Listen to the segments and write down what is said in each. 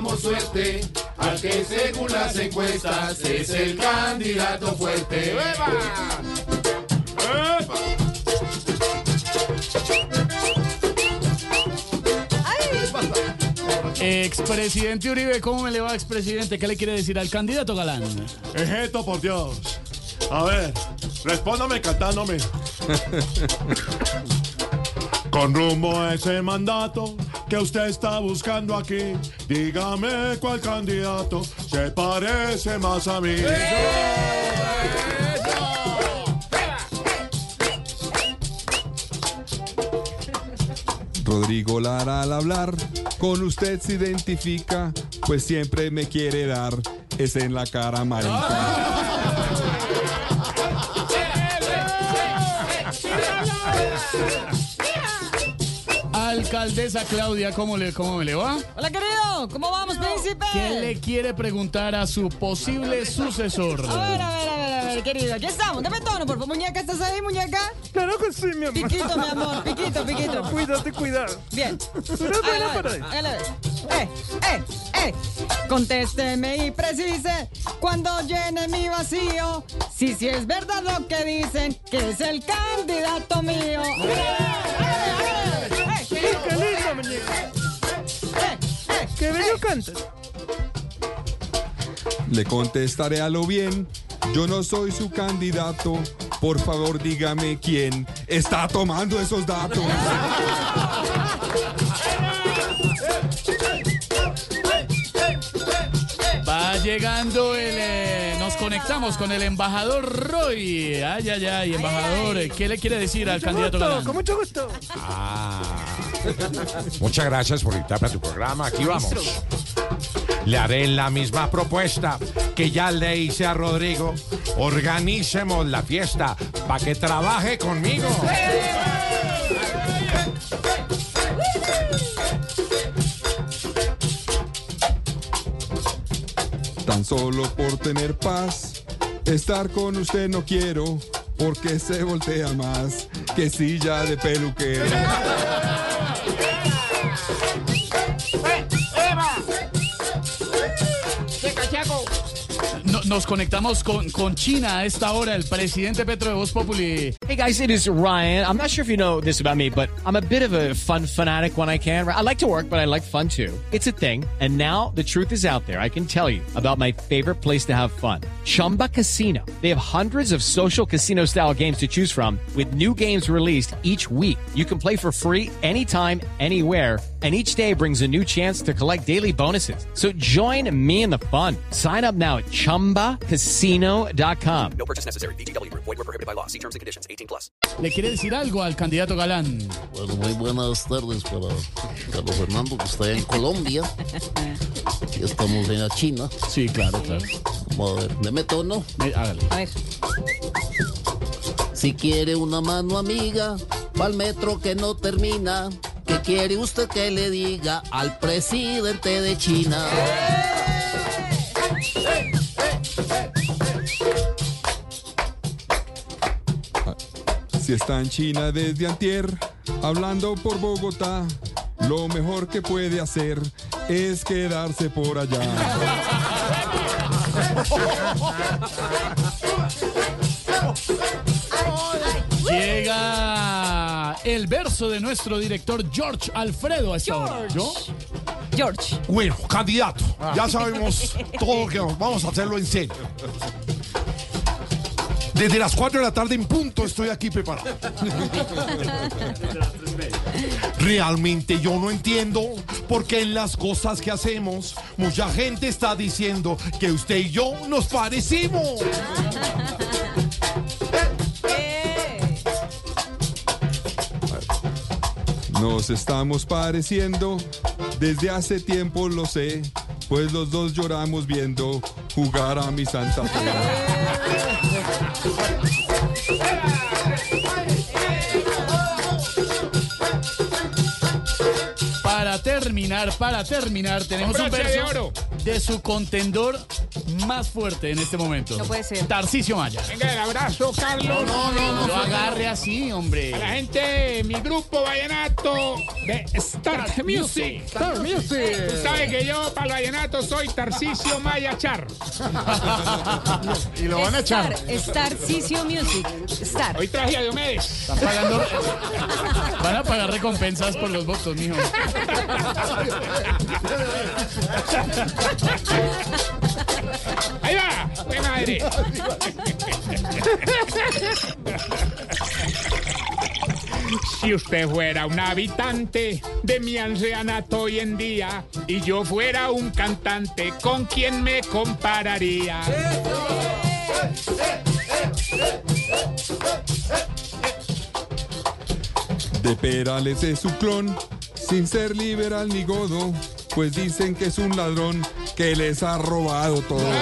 Deseamos suerte al que según las encuestas es el candidato fuerte. Expresidente Uribe, ¿cómo me le va, expresidente? ¿Qué le quiere decir al candidato Galán? Es esto, por Dios. A ver, respóndame cantándome. Con rumbo a ese mandato que usted está buscando aquí, dígame cuál candidato se parece más a mí. Rodrigo Lara al hablar, con usted se identifica, pues siempre me quiere dar, es en la cara marica. Alcaldesa Claudia, ¿cómo, le, ¿cómo me le va? Hola, querido. ¿Cómo vamos, príncipe? ¿Qué le quiere preguntar a su posible sucesor? A ver, a ver, a ver, a ver, querido. Aquí estamos. Dame tono, por favor. Muñeca, ¿estás ahí, muñeca? Claro que sí, mi amor. Piquito, mi amor. Piquito, piquito. Cuídate, cuidado. Bien. Para. Eh, eh, eh. Contésteme y precise cuando llene mi vacío. Si sí es verdad lo que dicen, que es el candidato mío. Le contestaré a lo bien, yo no soy su candidato, por favor dígame quién está tomando esos datos. Va llegando el... eh, nos conectamos con el embajador Roy. Ay, ay, ay, embajador. ¿Qué le quiere decir al Mucho candidato gusto, con mucho gusto. Muchas gracias por invitarme a tu programa. Aquí vamos. Le haré la misma propuesta que ya le hice a Rodrigo. Organicemos la fiesta para que trabaje conmigo. Tan solo por tener paz, estar con usted no quiero, porque se voltea más que silla de peluquero. No- nos conectamos con, con China a esta hora, el presidente Petro de Voz Populi. Hey guys, it is Ryan. I'm not sure if you know this about me, but I'm a bit of a fun fanatic when I can. I like to work, but I like fun too. It's a thing. And now the truth is out there. I can tell you about my favorite place to have fun. Chumba Casino. They have hundreds of social casino style games to choose from with new games released each week. You can play for free anytime, anywhere. And each day brings a new chance to collect daily bonuses. So join me in the fun. Sign up now at chumbacasino.com. ¿Le quiere decir algo al candidato Galán? Bueno, muy buenas tardes para Carlos Fernando, que está en Colombia. Y estamos en la China. Sí, claro, claro. Vamos a ver, deme tono. Hágale. A ver. Si quiere una mano amiga, pa'l metro que no termina. ¿Qué quiere usted que le diga al presidente de China? Si está en China desde antier, hablando por Bogotá, lo mejor que puede hacer es quedarse por allá. Llega el verso de nuestro director George Alfredo a esta hora. ¿Yo? George. Bueno, candidato, ya sabemos todo que vamos a hacerlo en serio. Desde las 4 de la tarde en punto estoy aquí preparado. Realmente yo no entiendo por qué en las cosas que hacemos mucha gente está diciendo que usted y yo nos parecimos. Nos estamos pareciendo, desde hace tiempo lo sé, pues los dos lloramos viendo jugar a mi Santa Fe. Para terminar, para terminar, tenemos un de verso de su contendor más fuerte en este momento. No puede ser. Tarcisio Maya. Venga, el abrazo, Carlos. No, no, no lo agarre así, hombre. A la gente de mi grupo vallenato de Start Music. Star Music. Tú sabes que yo para el vallenato soy Tarcisio Maya Char. Y lo van a echar. Star, Star Music. Star. Hoy traje a Diomedes. Están pagando. Van a pagar recompensas por los votos, mijo. Ahí va, ¡Qué madre! Si usted fuera un habitante de mi ancianato hoy en día y yo fuera un cantante, ¿con quién me compararía? De Perales es su clon, sin ser liberal ni godo, pues dicen que es un ladrón que les ha robado todo.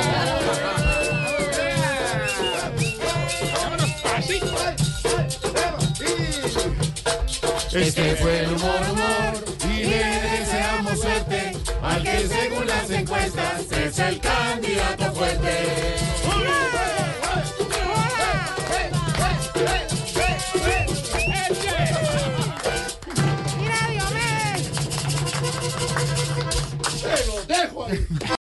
Este fue el humor, humor, y le deseamos suerte al que según las encuestas es el candidato fuerte.